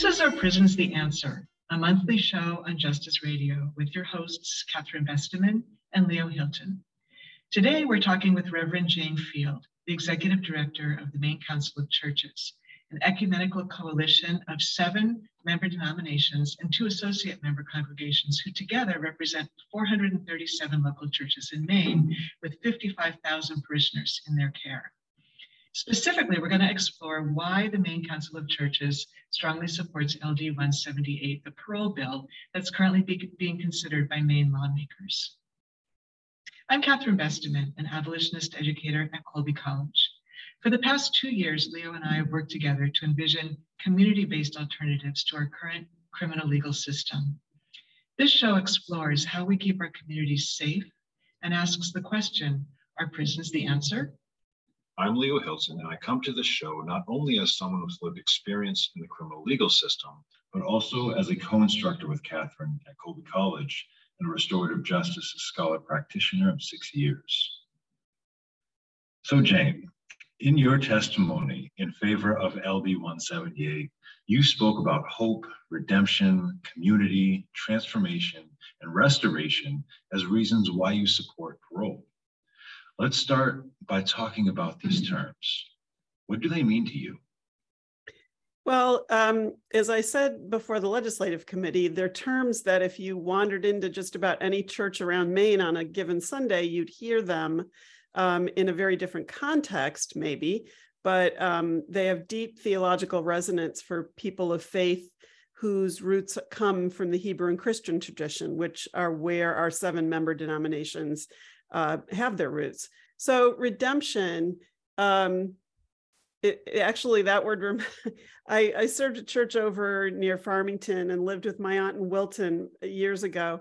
This is our Prisons the Answer, a monthly show on Justice Radio with your hosts, Catherine Besteman and Leo Hylton. Today, we're talking with Reverend Jane Field, the Executive Director of the Maine Council of Churches, an ecumenical coalition of seven member denominations and two associate member congregations who together represent 437 local churches in Maine with 55,000 parishioners in their care. Specifically, we're going to explore why the Maine Council of Churches strongly supports LD 178, the parole bill that's currently be being considered by Maine lawmakers. I'm Catherine Besteman, an abolitionist educator at Colby College. For the past two years, Leo and I have worked together to envision community-based alternatives to our current criminal legal system. This show explores how we keep our communities safe and asks the question, are prisons the answer? I'm Leo Hylton, and I come to this show not only as someone with lived experience in the criminal legal system, but also as a co-instructor with Catherine at Colby College and a restorative justice scholar practitioner of six years. So Jane, in your testimony in favor of LD 178, you spoke about hope, redemption, community, transformation, and restoration as reasons why you support parole. Let's start by talking about these terms. What do they mean to you? Well, um, as I said before the legislative committee, they're terms that if you wandered into just about any church around Maine on a given Sunday, you'd hear them um, in a very different context, maybe, but um, they have deep theological resonance for people of faith whose roots come from the Hebrew and Christian tradition, which are where our seven member denominations uh, have their roots. So redemption, um, it, it actually that word. I, I served a church over near Farmington and lived with my aunt in Wilton years ago,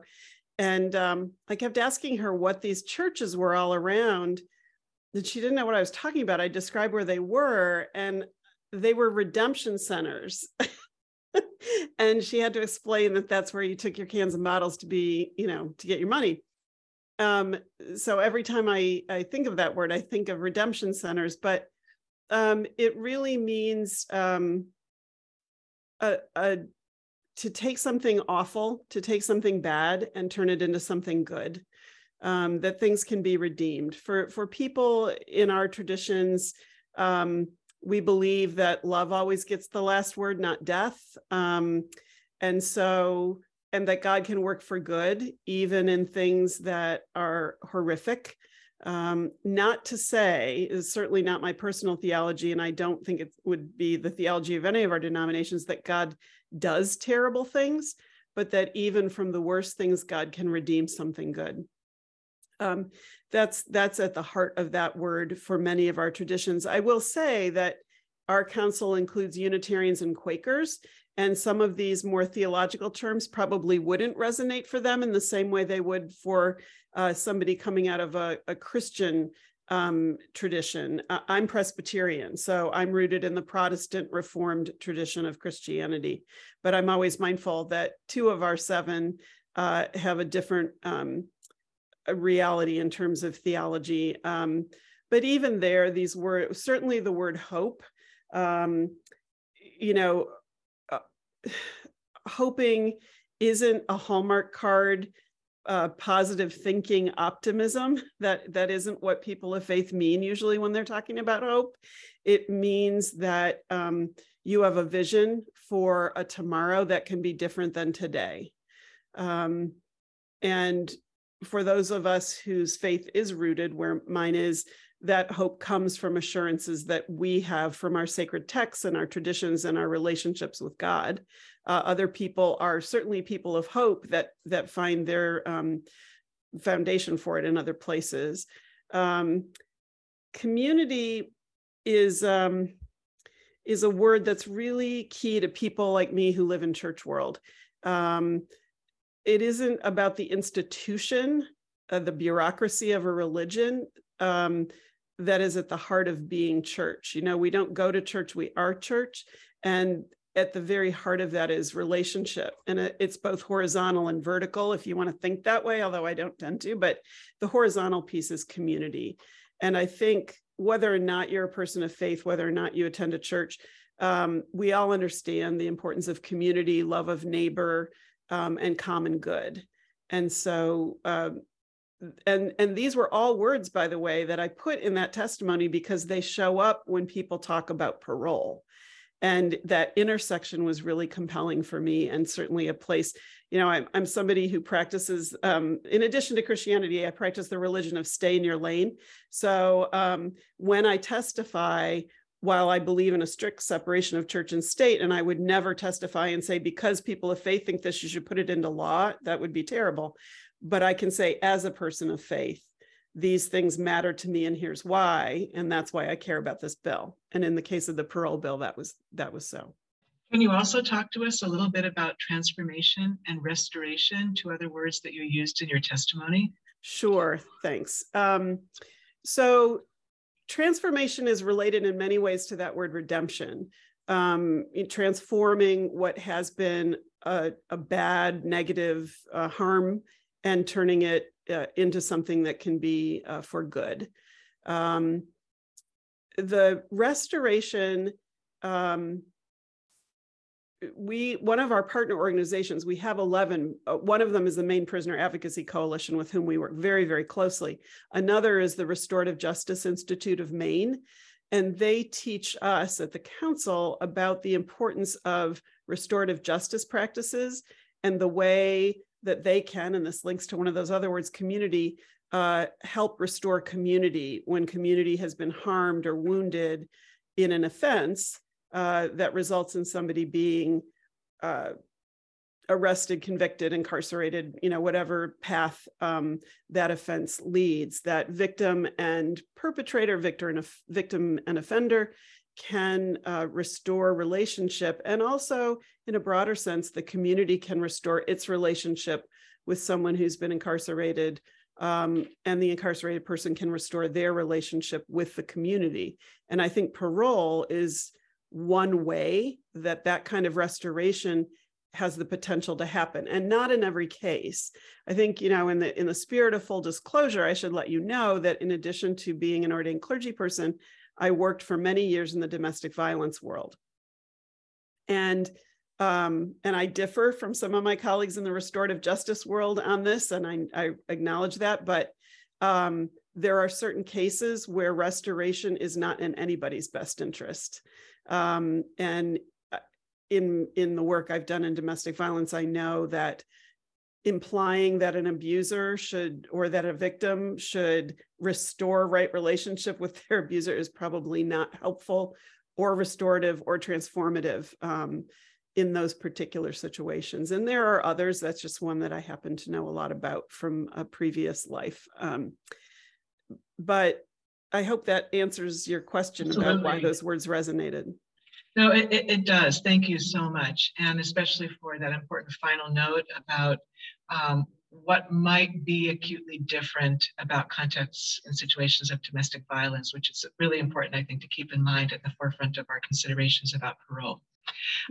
and um, I kept asking her what these churches were all around, and she didn't know what I was talking about. I described where they were, and they were redemption centers. and she had to explain that that's where you took your cans and bottles to be, you know, to get your money. Um, so every time I, I think of that word, I think of redemption centers, but um, it really means um, a, a, to take something awful, to take something bad and turn it into something good. Um, that things can be redeemed. For for people in our traditions, um, we believe that love always gets the last word, not death. Um, and so and that God can work for good, even in things that are horrific. Um, not to say, is certainly not my personal theology, and I don't think it would be the theology of any of our denominations that God does terrible things, but that even from the worst things, God can redeem something good. Um, that's that's at the heart of that word for many of our traditions. I will say that our council includes Unitarians and Quakers, and some of these more theological terms probably wouldn't resonate for them in the same way they would for uh, somebody coming out of a, a Christian um, tradition. Uh, I'm Presbyterian, so I'm rooted in the Protestant Reformed tradition of Christianity. But I'm always mindful that two of our seven uh, have a different um, reality in terms of theology. Um, but even there, these words, certainly the word hope, um, you know, hoping isn't a hallmark card uh, positive thinking optimism that that isn't what people of faith mean usually when they're talking about hope. It means that um, you have a vision for a tomorrow that can be different than today. Um, and for those of us whose faith is rooted where mine is that hope comes from assurances that we have from our sacred texts and our traditions and our relationships with God. Uh, other people are certainly people of hope that that find their um, foundation for it in other places. Um, community is um, is a word that's really key to people like me who live in church world. Um, it isn't about the institution, uh, the bureaucracy of a religion. Um, that is at the heart of being church. You know, we don't go to church, we are church. And at the very heart of that is relationship. And it's both horizontal and vertical, if you want to think that way, although I don't tend to, but the horizontal piece is community. And I think whether or not you're a person of faith, whether or not you attend a church, um, we all understand the importance of community, love of neighbor, um, and common good. And so, um, and and these were all words, by the way, that I put in that testimony because they show up when people talk about parole. And that intersection was really compelling for me, and certainly a place. You know, I'm I'm somebody who practices, um, in addition to Christianity, I practice the religion of stay in your lane. So um, when I testify, while I believe in a strict separation of church and state, and I would never testify and say, because people of faith think this, you should put it into law, that would be terrible. But I can say, as a person of faith, these things matter to me, and here's why. And that's why I care about this bill. And in the case of the parole bill, that was that was so. Can you also talk to us a little bit about transformation and restoration, two other words that you used in your testimony? Sure, thanks. Um, so transformation is related in many ways to that word redemption um, transforming what has been a, a bad negative uh, harm and turning it uh, into something that can be uh, for good. Um, the restoration um, we one of our partner organizations we have 11 uh, one of them is the maine prisoner advocacy coalition with whom we work very very closely. Another is the restorative justice institute of maine and they teach us at the council about the importance of restorative justice practices and the way that they can and this links to one of those other words community uh, help restore community when community has been harmed or wounded in an offense uh, that results in somebody being uh, arrested, convicted, incarcerated, you know, whatever path um, that offense leads, that victim and perpetrator, victor and victim and offender can uh, restore relationship. And also, in a broader sense, the community can restore its relationship with someone who's been incarcerated. Um, and the incarcerated person can restore their relationship with the community. And I think parole is one way that that kind of restoration has the potential to happen and not in every case i think you know in the in the spirit of full disclosure i should let you know that in addition to being an ordained clergy person i worked for many years in the domestic violence world and um, and I differ from some of my colleagues in the restorative justice world on this, and I, I acknowledge that. But um, there are certain cases where restoration is not in anybody's best interest. Um, and uh, in in the work I've done in domestic violence, I know that implying that an abuser should or that a victim should restore right relationship with their abuser is probably not helpful or restorative or transformative um, in those particular situations. And there are others. That's just one that I happen to know a lot about from a previous life. Um, but I hope that answers your question Absolutely. about why those words resonated. No, it, it, it, does. Thank you so much. And especially for that important final note about um, what might be acutely different about contexts and situations of domestic violence, which is really important, I think, to keep in mind at the forefront of our considerations about parole.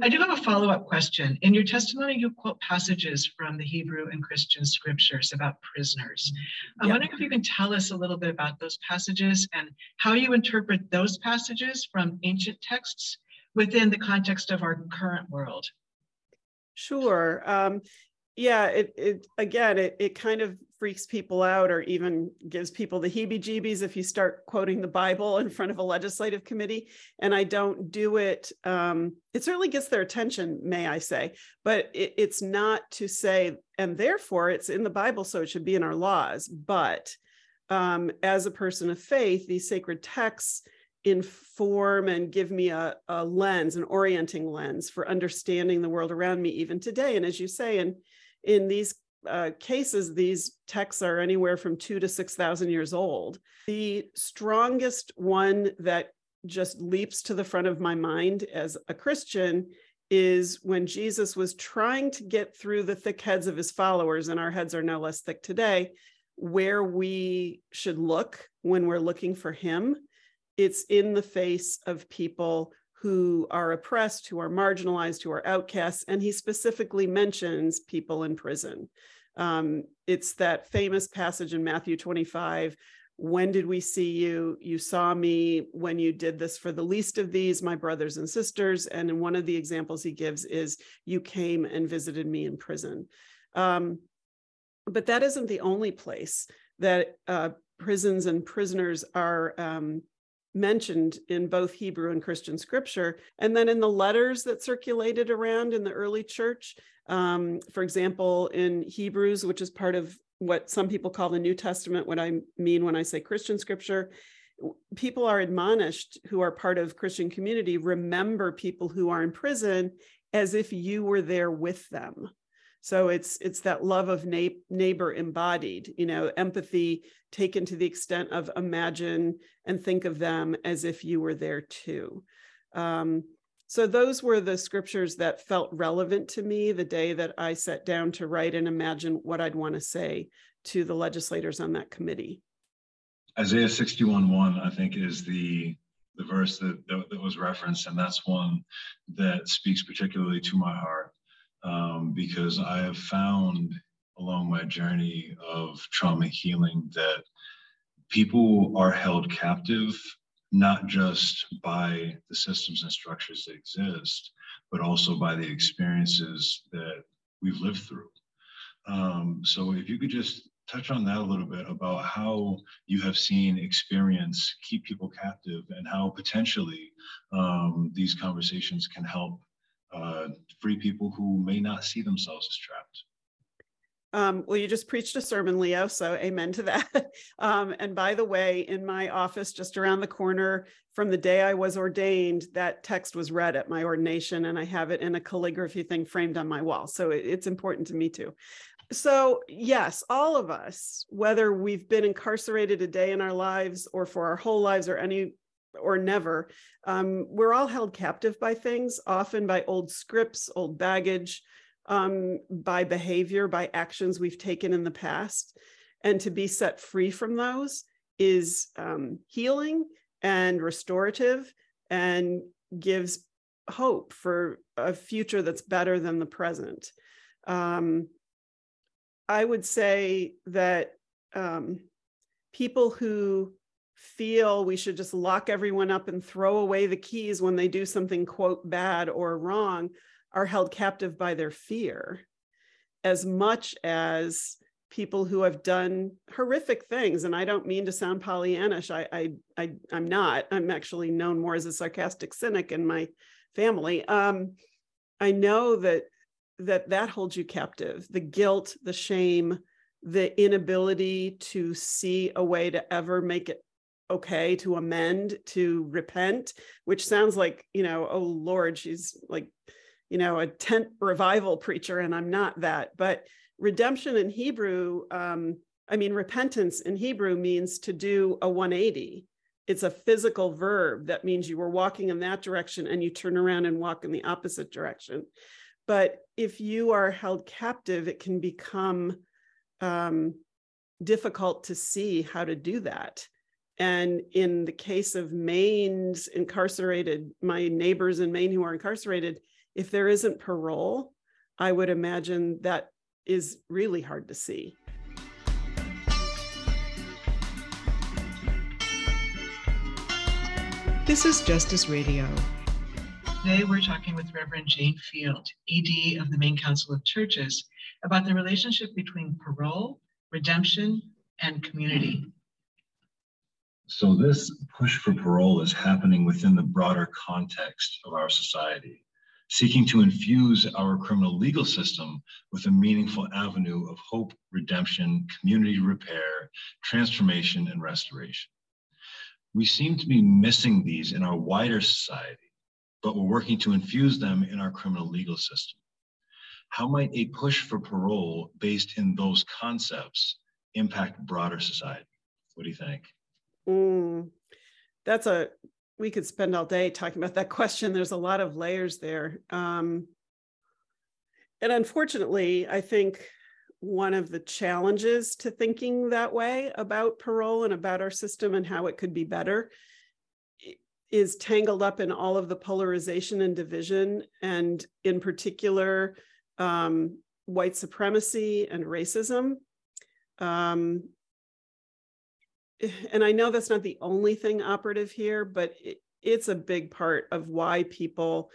I do have a follow up question. In your testimony, you quote passages from the Hebrew and Christian scriptures about prisoners. I'm yep. wondering if you can tell us a little bit about those passages and how you interpret those passages from ancient texts within the context of our current world. Sure. Um, yeah, it, it again, it, it kind of freaks people out or even gives people the heebie jeebies if you start quoting the Bible in front of a legislative committee. And I don't do it, um, it certainly gets their attention, may I say, but it, it's not to say, and therefore it's in the Bible, so it should be in our laws. But um, as a person of faith, these sacred texts inform and give me a, a lens, an orienting lens for understanding the world around me, even today. And as you say, in in these uh, cases, these texts are anywhere from two to 6,000 years old. The strongest one that just leaps to the front of my mind as a Christian is when Jesus was trying to get through the thick heads of his followers, and our heads are no less thick today, where we should look when we're looking for him. It's in the face of people who are oppressed, who are marginalized, who are outcasts. And he specifically mentions people in prison. Um, it's that famous passage in Matthew 25 when did we see you? You saw me when you did this for the least of these, my brothers and sisters. And one of the examples he gives is you came and visited me in prison. Um, but that isn't the only place that uh, prisons and prisoners are um, mentioned in both Hebrew and Christian scripture. And then in the letters that circulated around in the early church, um, for example, in Hebrews, which is part of what some people call the New Testament, what I mean when I say Christian scripture, people are admonished who are part of Christian community, remember people who are in prison as if you were there with them. So it's it's that love of na- neighbor embodied, you know, empathy taken to the extent of imagine and think of them as if you were there too. Um, so those were the scriptures that felt relevant to me the day that I sat down to write and imagine what I'd want to say to the legislators on that committee. Isaiah 61 1, I think, is the the verse that, that, that was referenced, and that's one that speaks particularly to my heart um, because I have found along my journey of trauma healing that people are held captive not just by the systems and structures that exist, but also by the experiences that we've lived through. Um, so if you could just touch on that a little bit about how you have seen experience keep people captive and how potentially um, these conversations can help uh, free people who may not see themselves as trapped. Um, well, you just preached a sermon, Leo, so amen to that. um, and by the way, in my office just around the corner from the day I was ordained, that text was read at my ordination, and I have it in a calligraphy thing framed on my wall. So it, it's important to me too. So, yes, all of us, whether we've been incarcerated a day in our lives or for our whole lives or any or never, um, we're all held captive by things, often by old scripts, old baggage, um, by behavior, by actions we've taken in the past. And to be set free from those is um, healing and restorative and gives hope for a future that's better than the present. Um, I would say that um, people who feel we should just lock everyone up and throw away the keys when they do something, quote, bad or wrong, are held captive by their fear. As much as people who have done horrific things and i don't mean to sound pollyannish I, I i i'm not. I'm actually known more as a sarcastic cynic in my family. Um i know that that that holds you captive. The guilt the shame the inability to see a way to ever make it okay to amend to repent which sounds like you know oh lord she's like you know a tent revival preacher and i'm not that. But redemption in hebrew um i mean repentance in hebrew means to do a 180 it's a physical verb. That means you were walking in that direction and you turn around and walk in the opposite direction. But if you are held captive it can become um, difficult to see how to do that and in the case of Maine's incarcerated, my neighbors in Maine who are incarcerated, if there isn't parole, I would imagine that is really hard to see. This is Justice Radio. Today we're talking with Reverend Jane Field, ED of the Maine Council of Churches, about the relationship between parole, redemption, and community. So, this push for parole is happening within the broader context of our society seeking to infuse our criminal legal system with a meaningful avenue of hope, redemption, community repair, transformation, and restoration. We seem to be missing these in our wider society, but we're working to infuse them in our criminal legal system. How might a push for parole based in those concepts impact broader society? What do you think? Mm, that's a we could spend all day talking about that question. There's a lot of layers there. Um, and unfortunately, I think one of the challenges to thinking that way about parole and about our system and how it could be better is tangled up in all of the polarization and division, and in particular, um, white supremacy and racism. Um, and I know that's not the only thing operative here, but it, it's a big part of why people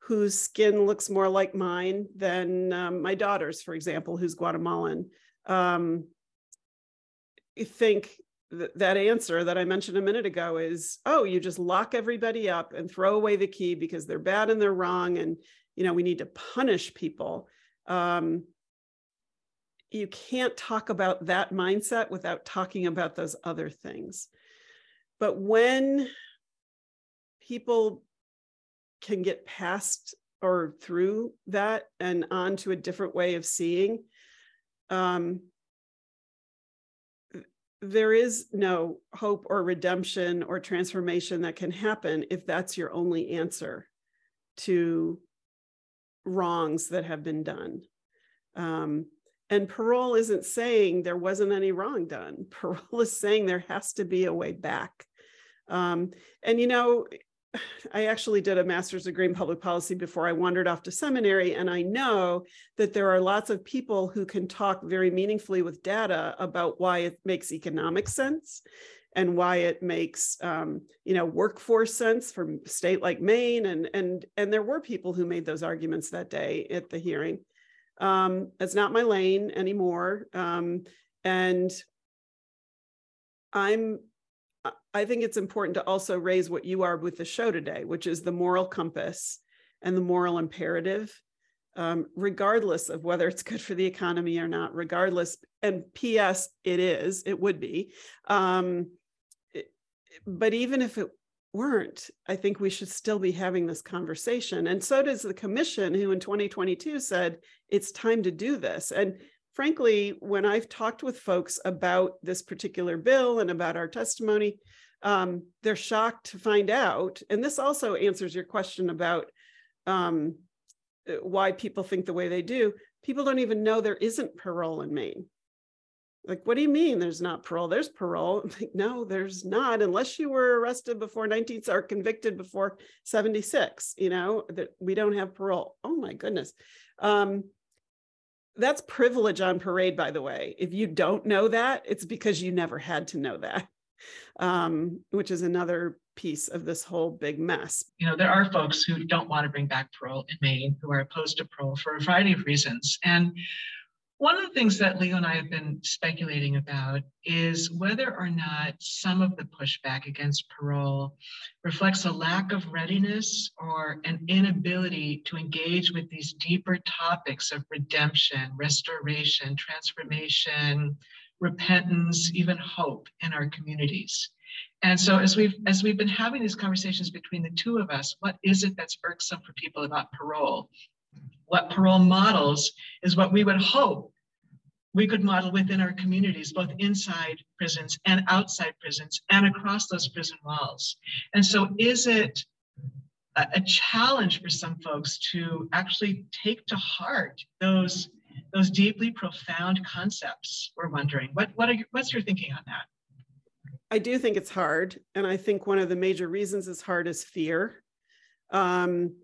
whose skin looks more like mine than um, my daughter's, for example, who's Guatemalan, um, think th- that answer that I mentioned a minute ago is, oh, you just lock everybody up and throw away the key because they're bad and they're wrong, and you know we need to punish people. Um, you can't talk about that mindset without talking about those other things. But when people can get past or through that and onto a different way of seeing, um, there is no hope or redemption or transformation that can happen if that's your only answer to wrongs that have been done. Um, and parole isn't saying there wasn't any wrong done. Parole is saying there has to be a way back. Um, and you know, I actually did a master's degree in public policy before I wandered off to seminary. And I know that there are lots of people who can talk very meaningfully with data about why it makes economic sense and why it makes um, you know workforce sense a state like Maine. And and and there were people who made those arguments that day at the hearing. Um, it's not my lane anymore. Um, and I'm I think it's important to also raise what you are with the show today, which is the moral compass and the moral imperative, um, regardless of whether it's good for the economy or not, regardless. And P.S., it is, it would be. Um, it, but even if it weren't, I think we should still be having this conversation. And so does the commission, who in 2022 said it's time to do this. And frankly, when I've talked with folks about this particular bill and about our testimony, um, they're shocked to find out. And this also answers your question about um, why people think the way they do. People don't even know there isn't parole in Maine like what do you mean there's not parole? There's parole. Like, no there's not unless you were arrested before 19 or convicted before 76 you know that we don't have parole. Oh my goodness. Um, that's privilege on parade by the way. If you don't know that it's because you never had to know that um, which is another piece of this whole big mess. You know there are folks who don't want to bring back parole in maine who are opposed to parole for a variety of reasons. And one of the things that Leo and I have been speculating about is whether or not some of the pushback against parole reflects a lack of readiness or an inability to engage with these deeper topics of redemption, restoration, transformation, repentance, even hope in our communities. And so as we've as we've been having these conversations between the two of us, what is it that's irksome for people about parole? What parole models is what we would hope we could model within our communities, both inside prisons and outside prisons and across those prison walls. And so, is it a, challenge for some folks to actually take to heart those, those deeply profound concepts? We're wondering. What, what are your, what's your thinking on that? I do think it's hard. And I think one of the major reasons it's hard is fear. Um,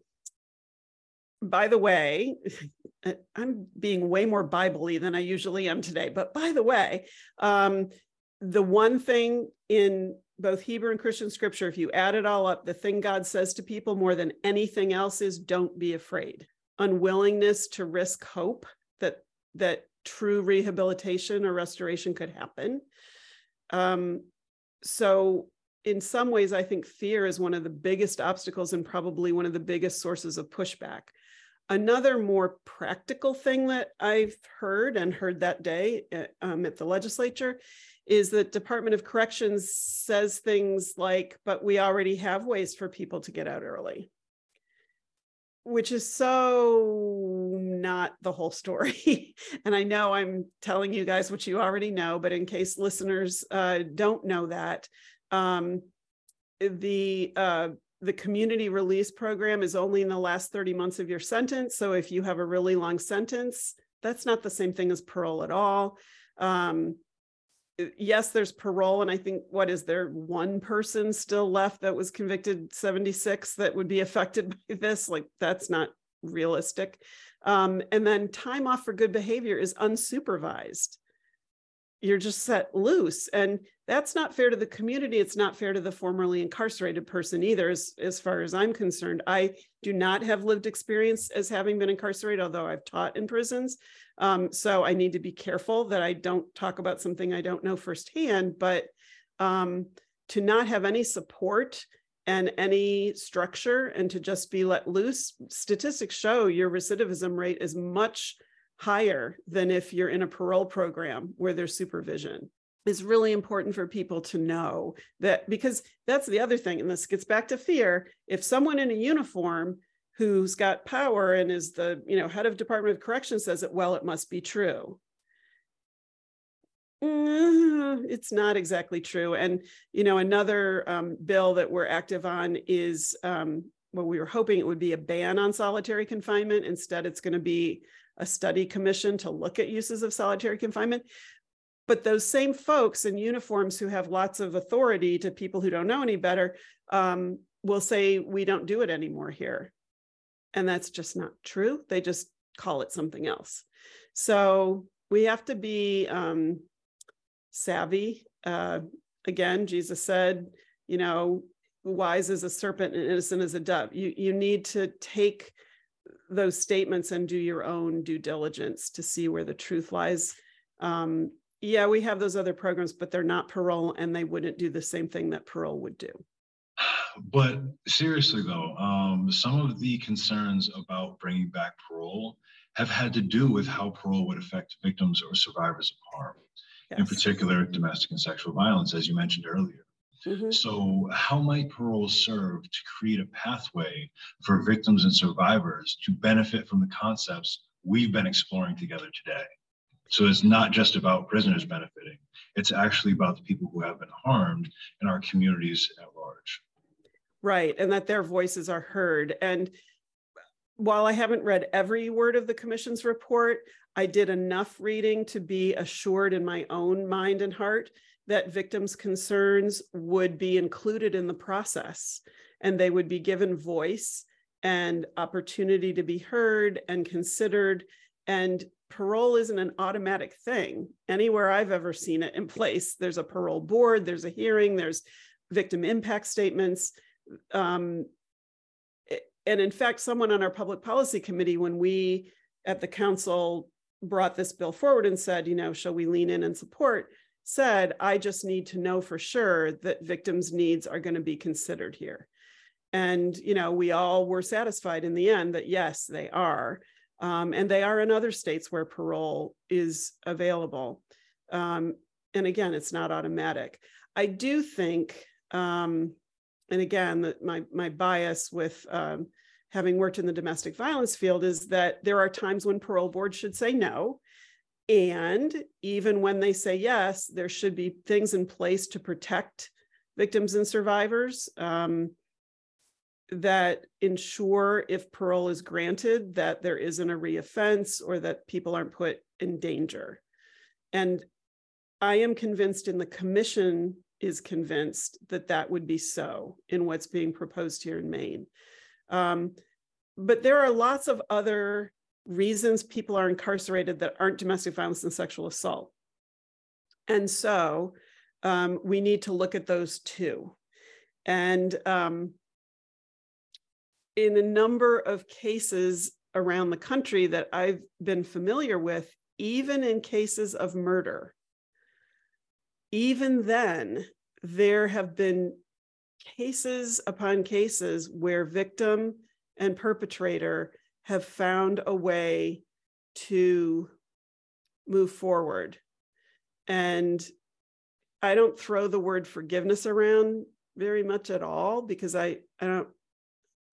by the way, I'm being way more Bible than I usually am today. But by the way, um, the one thing in both Hebrew and Christian scripture, if you add it all up, the thing God says to people more than anything else is don't be afraid. Unwillingness to risk hope that that true rehabilitation or restoration could happen. Um, so in some ways, I think fear is one of the biggest obstacles and probably one of the biggest sources of pushback. Another more practical thing that I've heard and heard that day at, uh, um, at the legislature is that Department of Corrections says things like, but we already have ways for people to get out early, which is so not the whole story. and I know I'm telling you guys what you already know, but in case listeners uh, don't know that, um, the uh, the community release program is only in the last 30 months of your sentence. So if you have a really long sentence, that's not the same thing as parole at all. Um, yes, there's parole. And I think, what is there, one person still left that was convicted 76 that would be affected by this? Like, that's not realistic. Um, and then time off for good behavior is unsupervised. you're just set loose. And that's not fair to the community. It's not fair to the formerly incarcerated person either, as, as far as I'm concerned. I do not have lived experience as having been incarcerated, although I've taught in prisons. Um, so I need to be careful that I don't talk about something I don't know firsthand. But um, to not have any support and any structure and to just be let loose, statistics show your recidivism rate is much higher than if you're in a parole program where there's supervision is really important for people to know that because that's the other thing and this gets back to fear. If someone in a uniform who's got power and is the you know head of department of correction says it well it must be true. Mm, it's not exactly true. And you know another um, bill that we're active on is um, well we were hoping it would be a ban on solitary confinement. Instead it's going to be a study commission to look at uses of solitary confinement. But those same folks in uniforms who have lots of authority to people who don't know any better um, will say, we don't do it anymore here. And that's just not true. They just call it something else. So we have to be um, savvy. Uh, again, Jesus said, you know, wise as a serpent and innocent as a dove. You, you need to take those statements and do your own due diligence to see where the truth lies. Um, yeah, we have those other programs, but they're not parole and they wouldn't do the same thing that parole would do. But seriously, though, um, some of the concerns about bringing back parole have had to do with how parole would affect victims or survivors of harm, yes. in particular, domestic and sexual violence, as you mentioned earlier. Mm-hmm. So, how might parole serve to create a pathway for victims and survivors to benefit from the concepts we've been exploring together today? So, it's not just about prisoners benefiting, it's actually about the people who have been harmed in our communities at large. Right, and that their voices are heard. And while I haven't read every word of the commission's report, I did enough reading to be assured in my own mind and heart that victims' concerns would be included in the process and they would be given voice and opportunity to be heard and considered. And parole isn't an automatic thing. Anywhere I've ever seen it in place, there's a parole board, there's a hearing, there's victim impact statements. Um, and in fact, someone on our public policy committee, when we at the council brought this bill forward and said, you know, shall we lean in and support? said, I just need to know for sure that victims' needs are going to be considered here. And, you know, we all were satisfied in the end that yes, they are. Um, and they are in other states where parole is available. Um, and again, it's not automatic. I do think, um, and again, that my, my bias with um, having worked in the domestic violence field is that there are times when parole boards should say no and even when they say yes, there should be things in place to protect victims and survivors um, that ensure if parole is granted that there isn't a reoffense or that people aren't put in danger. And I am convinced, and the commission is convinced that that would be so in what's being proposed here in Maine. Um, but there are lots of other reasons people are incarcerated that aren't domestic violence and sexual assault. And so um, we need to look at those too. And um, in a number of cases around the country that I've been familiar with, even in cases of murder, even then, there have been cases upon cases where victim and perpetrator have found a way to move forward. And I don't throw the word forgiveness around very much at all because I, I don't,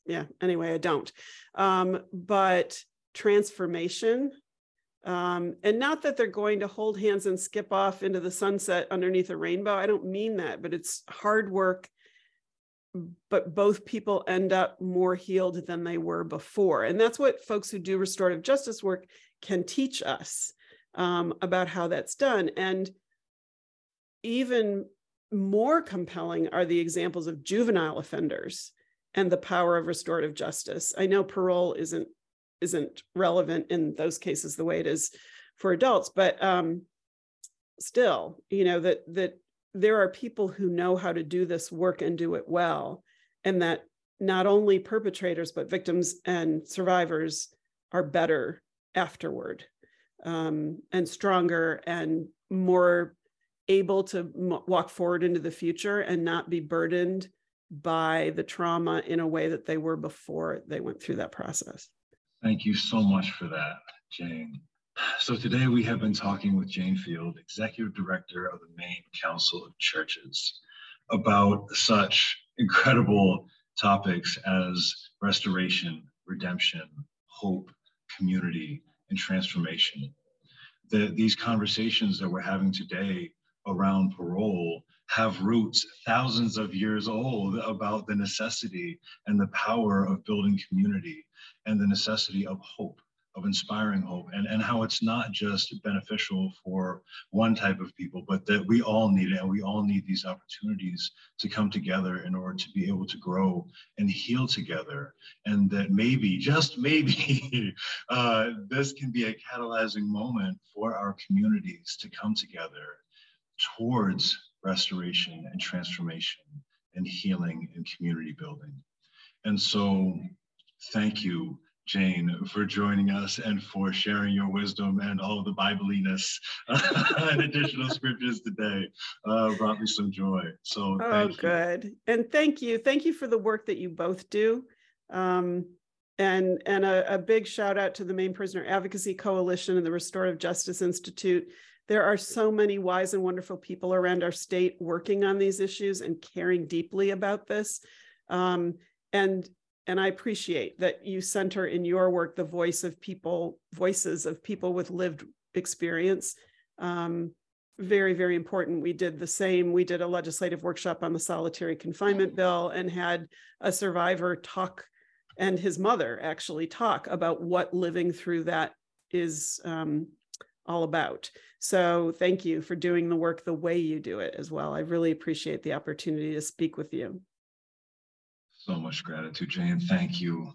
yeah, anyway, I don't. Um, but transformation, um, and not that they're going to hold hands and skip off into the sunset underneath a rainbow. I don't mean that, but it's hard work but both people end up more healed than they were before. And that's what folks who do restorative justice work can teach us um, about how that's done. And even more compelling are the examples of juvenile offenders and the power of restorative justice. I know parole isn't isn't relevant in those cases the way it is for adults, but um, still, you know, that that there are people who know how to do this work and do it well, and that not only perpetrators but victims and survivors are better afterward um, and stronger and more able to m- walk forward into the future and not be burdened by the trauma in a way that they were before they went through that process. Thank you so much for that, Jane. So today we have been talking with Jane Field, Executive Director of the Maine Council of Churches, about such incredible topics as restoration, redemption, hope, community, and transformation. The, these conversations that we're having today around parole have roots thousands of years old about the necessity and the power of building community and the necessity of hope of inspiring hope and, and how it's not just beneficial for one type of people, but that we all need it and we all need these opportunities to come together in order to be able to grow and heal together. And that maybe, just maybe, uh, this can be a catalyzing moment for our communities to come together towards restoration and transformation and healing and community building. And so, thank you Jane, for joining us and for sharing your wisdom and all of the Bibliness and additional scriptures today. Uh, brought me some joy. So, oh, good. And thank you. Thank you for the work that you both do. Um, and and a, a big shout out to the Maine Prisoner Advocacy Coalition and the Restorative Justice Institute. There are so many wise and wonderful people around our state working on these issues and caring deeply about this. Um, and and I appreciate that you center in your work the voice of people, voices of people with lived experience. Um, very, very important. We did the same. We did a legislative workshop on the solitary confinement bill and had a survivor talk and his mother actually talk about what living through that is um, all about. So thank you for doing the work the way you do it as well. I really appreciate the opportunity to speak with you. So much gratitude, Jane. Thank you.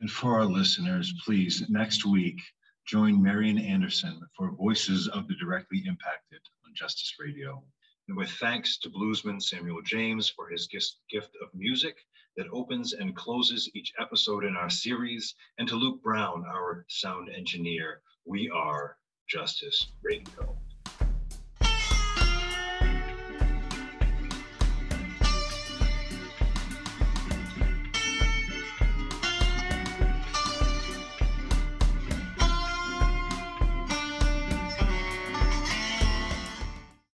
And for our listeners, please, next week, join Marian Anderson for Voices of the Directly Impacted on Justice Radio. And with thanks to bluesman Samuel James for his gift of music that opens and closes each episode in our series, and to Luke Brown, our sound engineer, we are Justice Radio.